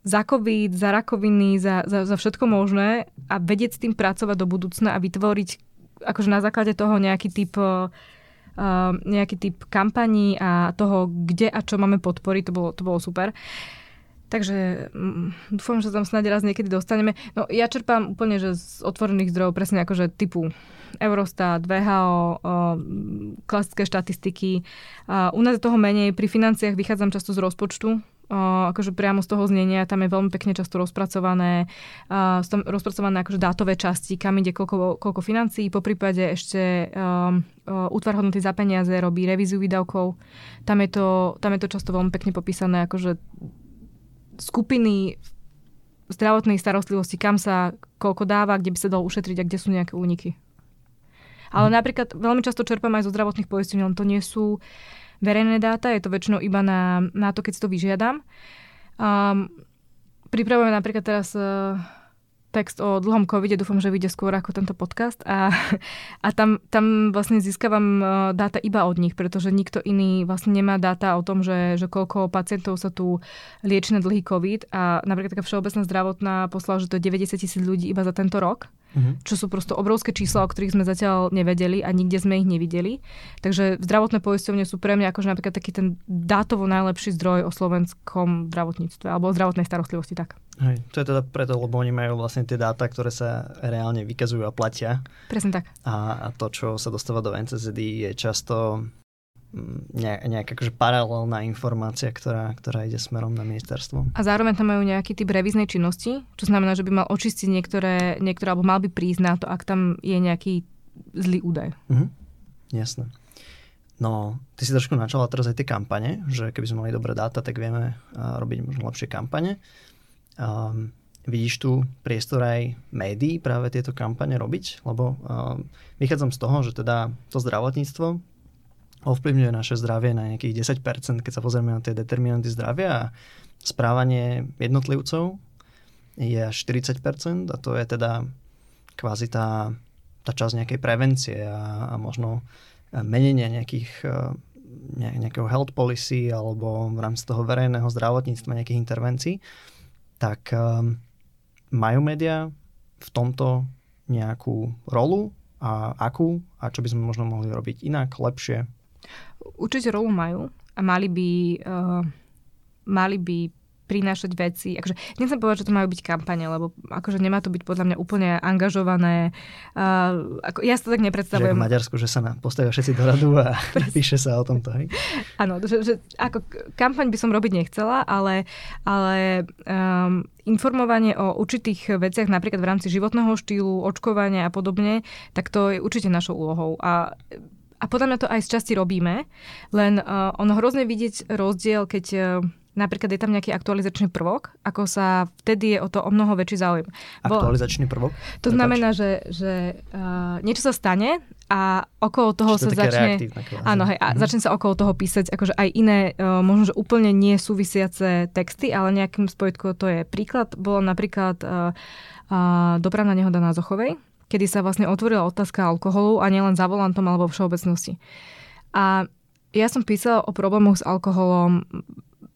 za COVID, za rakoviny, za, za, za všetko možné a vedieť s tým pracovať do budúcna a vytvoriť akože na základe toho nejaký typ uh, nejaký typ kampaní a toho, kde a čo máme podporiť, to bolo, to bolo super. Takže um, dúfam, že tam snáď raz niekedy dostaneme. No ja čerpám úplne, že z otvorených zdrojov, presne akože typu Eurostat, VHO, uh, klasické štatistiky. U nás toho menej, pri financiách vychádzam často z rozpočtu, akože priamo z toho znenia, tam je veľmi pekne často rozpracované, tam rozpracované akože dátové časti, kam ide koľko, koľko financií, po prípade ešte um, útvar hodnoty za peniaze robí revíziu výdavkov, tam je, to, tam je to často veľmi pekne popísané, akože skupiny zdravotnej starostlivosti, kam sa koľko dáva, kde by sa dalo ušetriť a kde sú nejaké úniky. Ale hmm. napríklad veľmi často čerpám aj zo zdravotných poistení, len to nie sú verejné dáta, je to väčšinou iba na, na to, keď si to vyžiadam. Um, pripravujeme napríklad teraz uh, text o dlhom covide, dúfam, že vyjde skôr ako tento podcast a, a tam, tam vlastne získavam e, dáta iba od nich, pretože nikto iný vlastne nemá dáta o tom, že, že koľko pacientov sa tu lieči na dlhý covid a napríklad taká všeobecná zdravotná poslala, že to je 90 tisíc ľudí iba za tento rok mm-hmm. čo sú prosto obrovské čísla, o ktorých sme zatiaľ nevedeli a nikde sme ich nevideli. Takže zdravotné poisťovne sú pre mňa akože napríklad taký ten dátovo najlepší zdroj o slovenskom zdravotníctve alebo o zdravotnej starostlivosti tak. Hej, to je teda preto, lebo oni majú vlastne tie dáta, ktoré sa reálne vykazujú a platia. Presne tak. A, a to, čo sa dostáva do NCZD, je často nejaká akože paralelná informácia, ktorá, ktorá ide smerom na ministerstvo. A zároveň tam majú nejaký typ revíznej činnosti, čo znamená, že by mal očistiť niektoré, niektoré alebo mal by prísť na to, ak tam je nejaký zlý údaj. Mhm. Jasné. No, ty si trošku načala teraz aj tie kampane, že keby sme mali dobré dáta, tak vieme robiť možno lepšie kampane. Um, vidíš tu priestor aj médií práve tieto kampane robiť? Lebo um, vychádzam z toho, že teda to zdravotníctvo ovplyvňuje naše zdravie na nejakých 10%, keď sa pozrieme na tie determinanty zdravia a správanie jednotlivcov je až 40% a to je teda kvázi tá, tá časť nejakej prevencie a, a možno menenia nejakých ne, nejakého health policy alebo v rámci toho verejného zdravotníctva nejakých intervencií, tak um, majú médiá v tomto nejakú rolu a akú a čo by sme možno mohli robiť inak, lepšie, Určite rolu majú a mali by, uh, mali by prinášať veci. Akože, nechcem povedať, že to majú byť kampane, lebo akože nemá to byť podľa mňa úplne angažované. Uh, ako, ja si to tak nepredstavujem. Že v Maďarsku, že sa na, postavia všetci do radu a [laughs] píše sa o tomto. Áno, že, že ako kampaň by som robiť nechcela, ale, ale um, informovanie o určitých veciach, napríklad v rámci životného štýlu, očkovania a podobne, tak to je určite našou úlohou. A a podľa mňa to aj z časti robíme, len uh, ono hrozne vidieť rozdiel, keď uh, napríklad je tam nejaký aktualizačný prvok, ako sa vtedy je o to o mnoho väčší záujem. Aktualizačný prvok? To Prepač. znamená, že, že uh, niečo sa stane a okolo toho Čiže sa začne... Áno, hej, a mhm. začne sa okolo toho písať akože aj iné, uh, možno, že úplne nie súvisiace texty, ale nejakým spojitkom to je príklad. Bolo napríklad uh, uh, dopravná nehoda na Zochovej, kedy sa vlastne otvorila otázka alkoholu a nielen za volantom alebo v všeobecnosti. A ja som písala o problémoch s alkoholom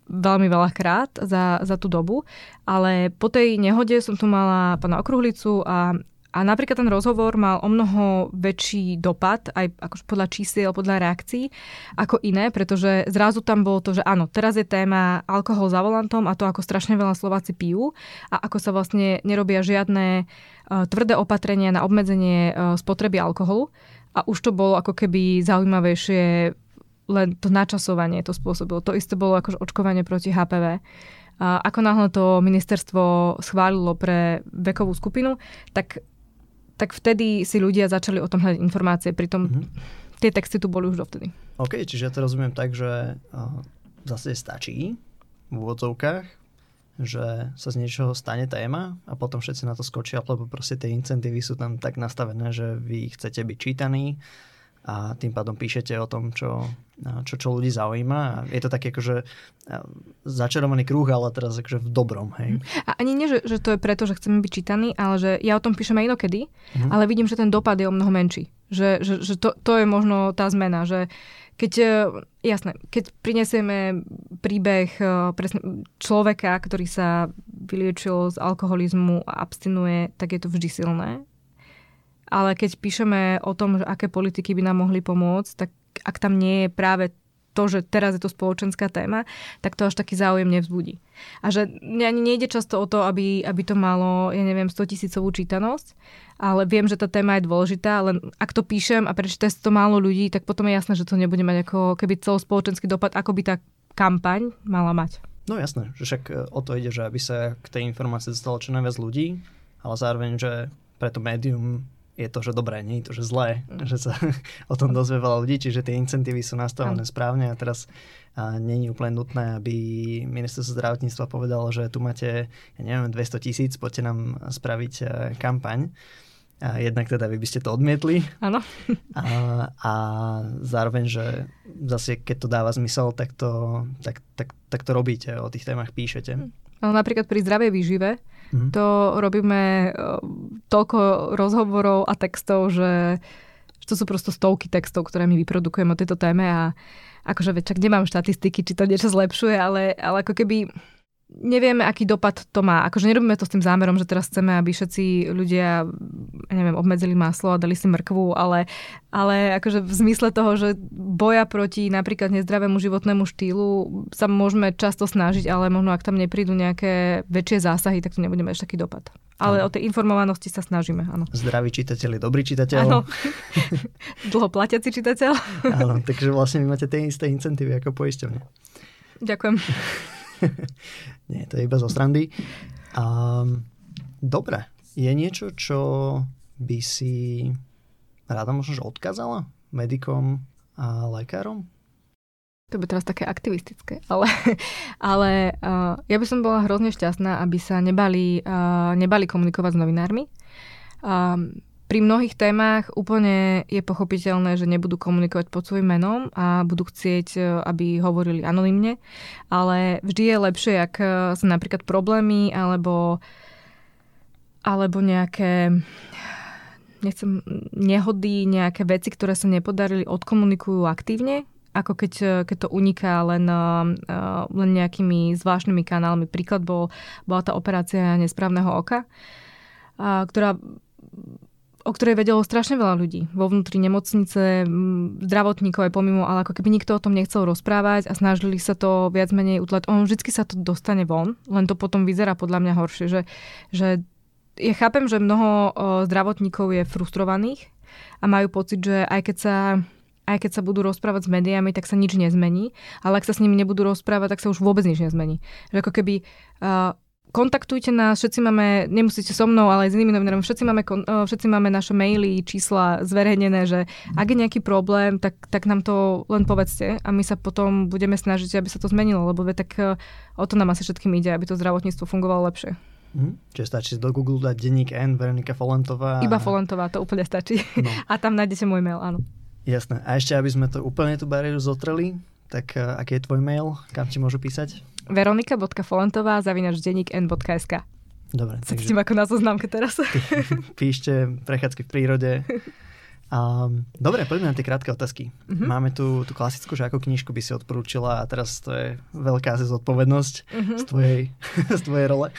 veľmi veľa krát za, za tú dobu, ale po tej nehode som tu mala pána Okruhlicu a a napríklad ten rozhovor mal o mnoho väčší dopad, aj akož podľa čísiel, podľa reakcií, ako iné, pretože zrazu tam bolo to, že áno, teraz je téma alkohol za volantom a to, ako strašne veľa Slováci pijú a ako sa vlastne nerobia žiadne uh, tvrdé opatrenia na obmedzenie uh, spotreby alkoholu. A už to bolo ako keby zaujímavejšie len to načasovanie to spôsobilo. To isté bolo akože očkovanie proti HPV. A ako náhle to ministerstvo schválilo pre vekovú skupinu, tak tak vtedy si ľudia začali o tom hľadať informácie, pritom mm-hmm. tie texty tu boli už dovtedy. OK, čiže ja to rozumiem tak, že uh, zase stačí v úvodzovkách, že sa z niečoho stane téma a potom všetci na to skočia, lebo proste tie incentívy sú tam tak nastavené, že vy chcete byť čítaní, a tým pádom píšete o tom, čo, čo, čo ľudí zaujíma. A je to taký akože začarovaný kruh, ale teraz akože v dobrom. Hej. A ani nie, že, že to je preto, že chceme byť čítaní, ale že ja o tom píšem aj inokedy, mm. ale vidím, že ten dopad je o mnoho menší. Že, že, že to, to je možno tá zmena, že keď, e, jasné, keď prinesieme príbeh e, presne človeka, ktorý sa vyliečil z alkoholizmu a abstinuje, tak je to vždy silné ale keď píšeme o tom, že aké politiky by nám mohli pomôcť, tak ak tam nie je práve to, že teraz je to spoločenská téma, tak to až taký záujem nevzbudí. A že ani nejde často o to, aby, aby to malo, ja neviem, 100 tisícovú čítanosť, ale viem, že tá téma je dôležitá, len ak to píšem a prečíta to málo ľudí, tak potom je jasné, že to nebude mať ako keby celospoločenský dopad, ako by tá kampaň mala mať. No jasné, že však e, o to ide, že aby sa k tej informácii dostalo čo najviac ľudí, ale zároveň, že pre to médium je to, že dobré, nie je to, že zlé, mm. že sa [laughs] o tom dozvie veľa ľudí, čiže tie incentívy sú nastavené mm. správne a teraz a není úplne nutné, aby ministerstvo zdravotníctva povedalo, že tu máte, ja neviem, 200 tisíc, poďte nám spraviť e, kampaň. A jednak teda vy by ste to odmietli. Áno. A, a zároveň, že zase keď to dáva zmysel, tak to, tak, tak, tak to robíte, o tých témach píšete. Ale napríklad pri zdravej výžive mm-hmm. to robíme uh, toľko rozhovorov a textov, že, to sú prosto stovky textov, ktoré my vyprodukujeme o tejto téme a akože veď, čak nemám štatistiky, či to niečo zlepšuje, ale, ale ako keby nevieme, aký dopad to má. Akože nerobíme to s tým zámerom, že teraz chceme, aby všetci ľudia, neviem, obmedzili maslo a dali si mrkvu, ale, ale akože v zmysle toho, že boja proti napríklad nezdravému životnému štýlu sa môžeme často snažiť, ale možno ak tam neprídu nejaké väčšie zásahy, tak to nebudeme mať taký dopad. Ale ano. o tej informovanosti sa snažíme, áno. Zdravý čitateľ je dobrý čitateľ. Áno. [laughs] Dlho platiaci čitateľ. áno, takže vlastne vy máte tie isté incentívy ako poisťovne. Ďakujem. [laughs] [laughs] Nie, to je iba zo strandy. Um, dobre, je niečo, čo by si rada možno odkázala medikom a lekárom? To by teraz také aktivistické, ale, [laughs] ale uh, ja by som bola hrozne šťastná, aby sa nebali, uh, nebali komunikovať s novinármi. Um, pri mnohých témach úplne je pochopiteľné, že nebudú komunikovať pod svojim menom a budú chcieť, e, aby hovorili anonymne, ale vždy je lepšie, ak e, sa napríklad problémy alebo, alebo nejaké nechcem, nehody, nejaké veci, ktoré sa nepodarili, odkomunikujú aktívne, ako keď, e, keď to uniká len, len nejakými zvláštnymi kanálmi. Príklad bol, bola tá operácia nesprávneho oka, ktorá o ktorej vedelo strašne veľa ľudí. Vo vnútri nemocnice, zdravotníkov aj pomimo, ale ako keby nikto o tom nechcel rozprávať a snažili sa to viac menej utlať. On vždy sa to dostane von, len to potom vyzerá podľa mňa horšie, že, že ja chápem, že mnoho zdravotníkov je frustrovaných a majú pocit, že aj keď sa aj keď sa budú rozprávať s médiami, tak sa nič nezmení, ale ak sa s nimi nebudú rozprávať, tak sa už vôbec nič nezmení. Že ako keby uh, kontaktujte nás, všetci máme, nemusíte so mnou, ale aj s inými novinármi, všetci máme, všetci máme naše maily, čísla zverejnené, že ak je nejaký problém, tak, tak nám to len povedzte a my sa potom budeme snažiť, aby sa to zmenilo, lebo tak e, o to nám asi všetkým ide, aby to zdravotníctvo fungovalo lepšie. Mm, čiže stačí do Google dať denník N, Veronika Folentová. Iba Folentová, to úplne stačí. No. [laughs] A tam nájdete môj mail, áno. Jasné. A ešte, aby sme to úplne tú bariéru zotreli, tak uh, aký je tvoj mail? Kam ti môžu písať? veronika.folentová zavinač n.sk Dobre. Sa takže... ako na zoznamke teraz. [laughs] Píšte prechádzky v prírode. Um, dobre, poďme na tie krátke otázky. Uh-huh. Máme tu tú klasickú, že ako knižku by si odporúčila a teraz to je veľká zodpovednosť uh-huh. z, tvojej, [laughs] z tvojej role.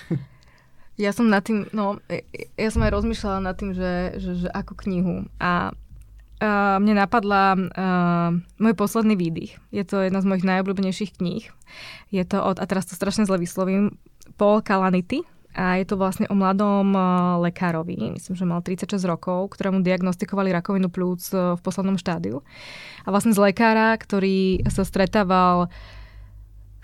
Ja som nad tým, no, ja som aj rozmýšľala nad tým, že, že, že ako knihu. A Uh, mne napadla uh, môj posledný výdych. Je to jedna z mojich najobľúbenejších kníh. Je to od, a teraz to strašne zle vyslovím, Paul Calanity. A je to vlastne o mladom lekárovi, myslím, že mal 36 rokov, ktorému diagnostikovali rakovinu plúc uh, v poslednom štádiu. A vlastne z lekára, ktorý sa stretával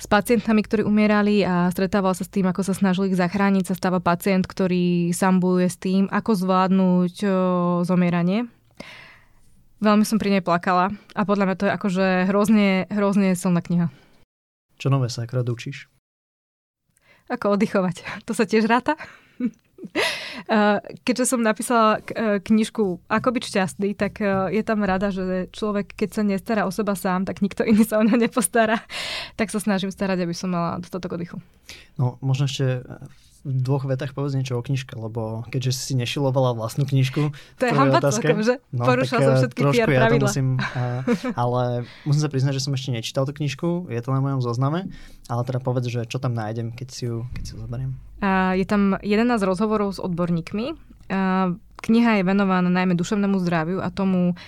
s pacientami, ktorí umierali a stretával sa s tým, ako sa snažili ich zachrániť, sa stáva pacient, ktorý sám bojuje s tým, ako zvládnuť uh, zomieranie Veľmi som pri nej plakala a podľa mňa to je akože hrozne, hrozne silná kniha. Čo nové sa akorát učíš? Ako oddychovať. [laughs] To sa tiež ráta. [laughs] Keďže som napísala e, knižku Ako byť šťastný, tak e, je tam rada, že človek, keď sa nestará o seba sám, tak nikto iný sa o ňa [laughs] nepostará. Tak sa snažím starať, aby som mala dostatok oddychu. No, možno ešte v dvoch vetách povedz niečo o knižke, lebo keďže si nešilovala vlastnú knižku. To je hamba celkom, že? No, Porušila som všetky PR ja pravidla. musím, uh, ale musím sa priznať, že som ešte nečítal tú knižku, je to na mojom zozname, ale teda povedz, že čo tam nájdem, keď si ju, keď si ju zoberiem. Uh, je tam 11 rozhovorov s odborníkmi. Uh, kniha je venovaná najmä duševnému zdraviu a tomu,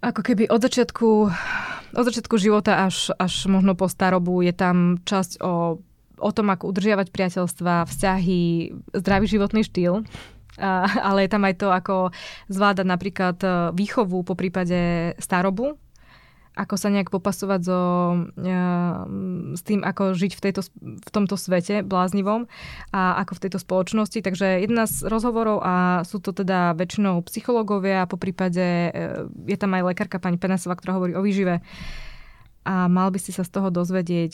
ako keby od začiatku, od začiatku života až, až možno po starobu je tam časť o o tom, ako udržiavať priateľstva, vzťahy, zdravý životný štýl. Ale je tam aj to, ako zvládať napríklad e, výchovu po prípade starobu ako sa nejak popasovať so, s tým, ako žiť v, tejto, v tomto svete bláznivom a ako v tejto spoločnosti. Takže jedna z rozhovorov a sú to teda väčšinou psychológovia po prípade je tam aj lekárka pani Penasová, ktorá hovorí o výžive a mal by si sa z toho dozvedieť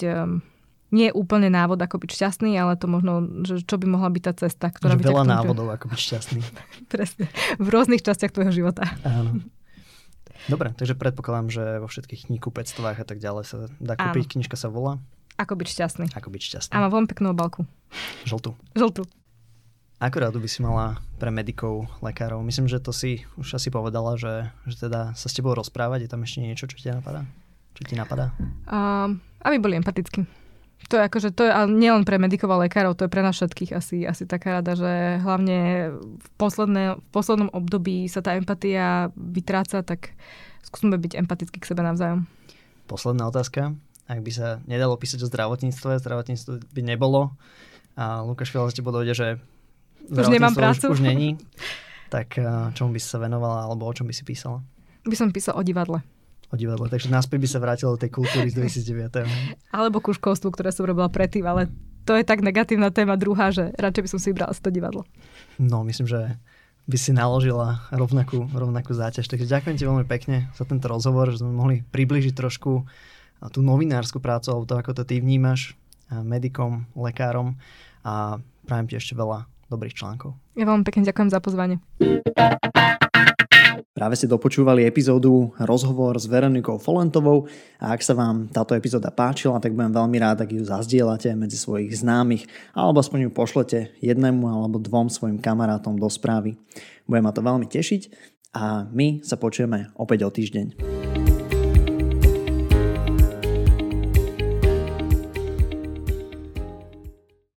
nie je úplne návod, ako byť šťastný, ale to možno, že čo by mohla byť tá cesta, ktorá že by veľa návodov, ako byť šťastný. [laughs] Presne. V rôznych častiach tvojho života. Áno. [laughs] Dobre, takže predpokladám, že vo všetkých knihkupectvách a tak ďalej sa dá kúpiť. Áno. Knižka sa volá? Ako byť šťastný. Ako byť šťastný. A má veľmi peknú obalku. Žltú. Žltú. Ako radu by si mala pre medikov, lekárov? Myslím, že to si už asi povedala, že, že teda sa s tebou rozprávať. Je tam ešte niečo, čo ti napadá? Čo ti napadá? Um, aby boli empatickí. To je akože, to je nielen pre medikov a lekárov, to je pre nás všetkých asi, asi taká rada, že hlavne v, posledné, v poslednom období sa tá empatia vytráca, tak skúsme byť empatickí k sebe navzájom. Posledná otázka. Ak by sa nedalo písať o zdravotníctve, zdravotníctvo by nebolo a Lukáš Fiala z teba dojde, že už nemám prácu. Už, už není, [laughs] tak čomu by si sa venovala alebo o čom by si písala? By som písal o divadle o divadle. Takže naspäť by sa vrátilo do tej kultúry z 2009. [laughs] Alebo ku školstvu, ktoré som robila predtým, ale to je tak negatívna téma druhá, že radšej by som si vybrala to divadlo. No, myslím, že by si naložila rovnakú, rovnakú záťaž. Takže ďakujem ti veľmi pekne za tento rozhovor, že sme mohli približiť trošku tú novinárskú prácu, alebo to, ako to ty vnímaš, medikom, lekárom a prajem ti ešte veľa dobrých článkov. Ja veľmi pekne ďakujem za pozvanie. Práve ste dopočúvali epizódu rozhovor s Veronikou Folentovou a ak sa vám táto epizóda páčila, tak budem veľmi rád, ak ju zazdielate medzi svojich známych alebo aspoň ju pošlete jednému alebo dvom svojim kamarátom do správy. Bude ma to veľmi tešiť a my sa počujeme opäť o týždeň.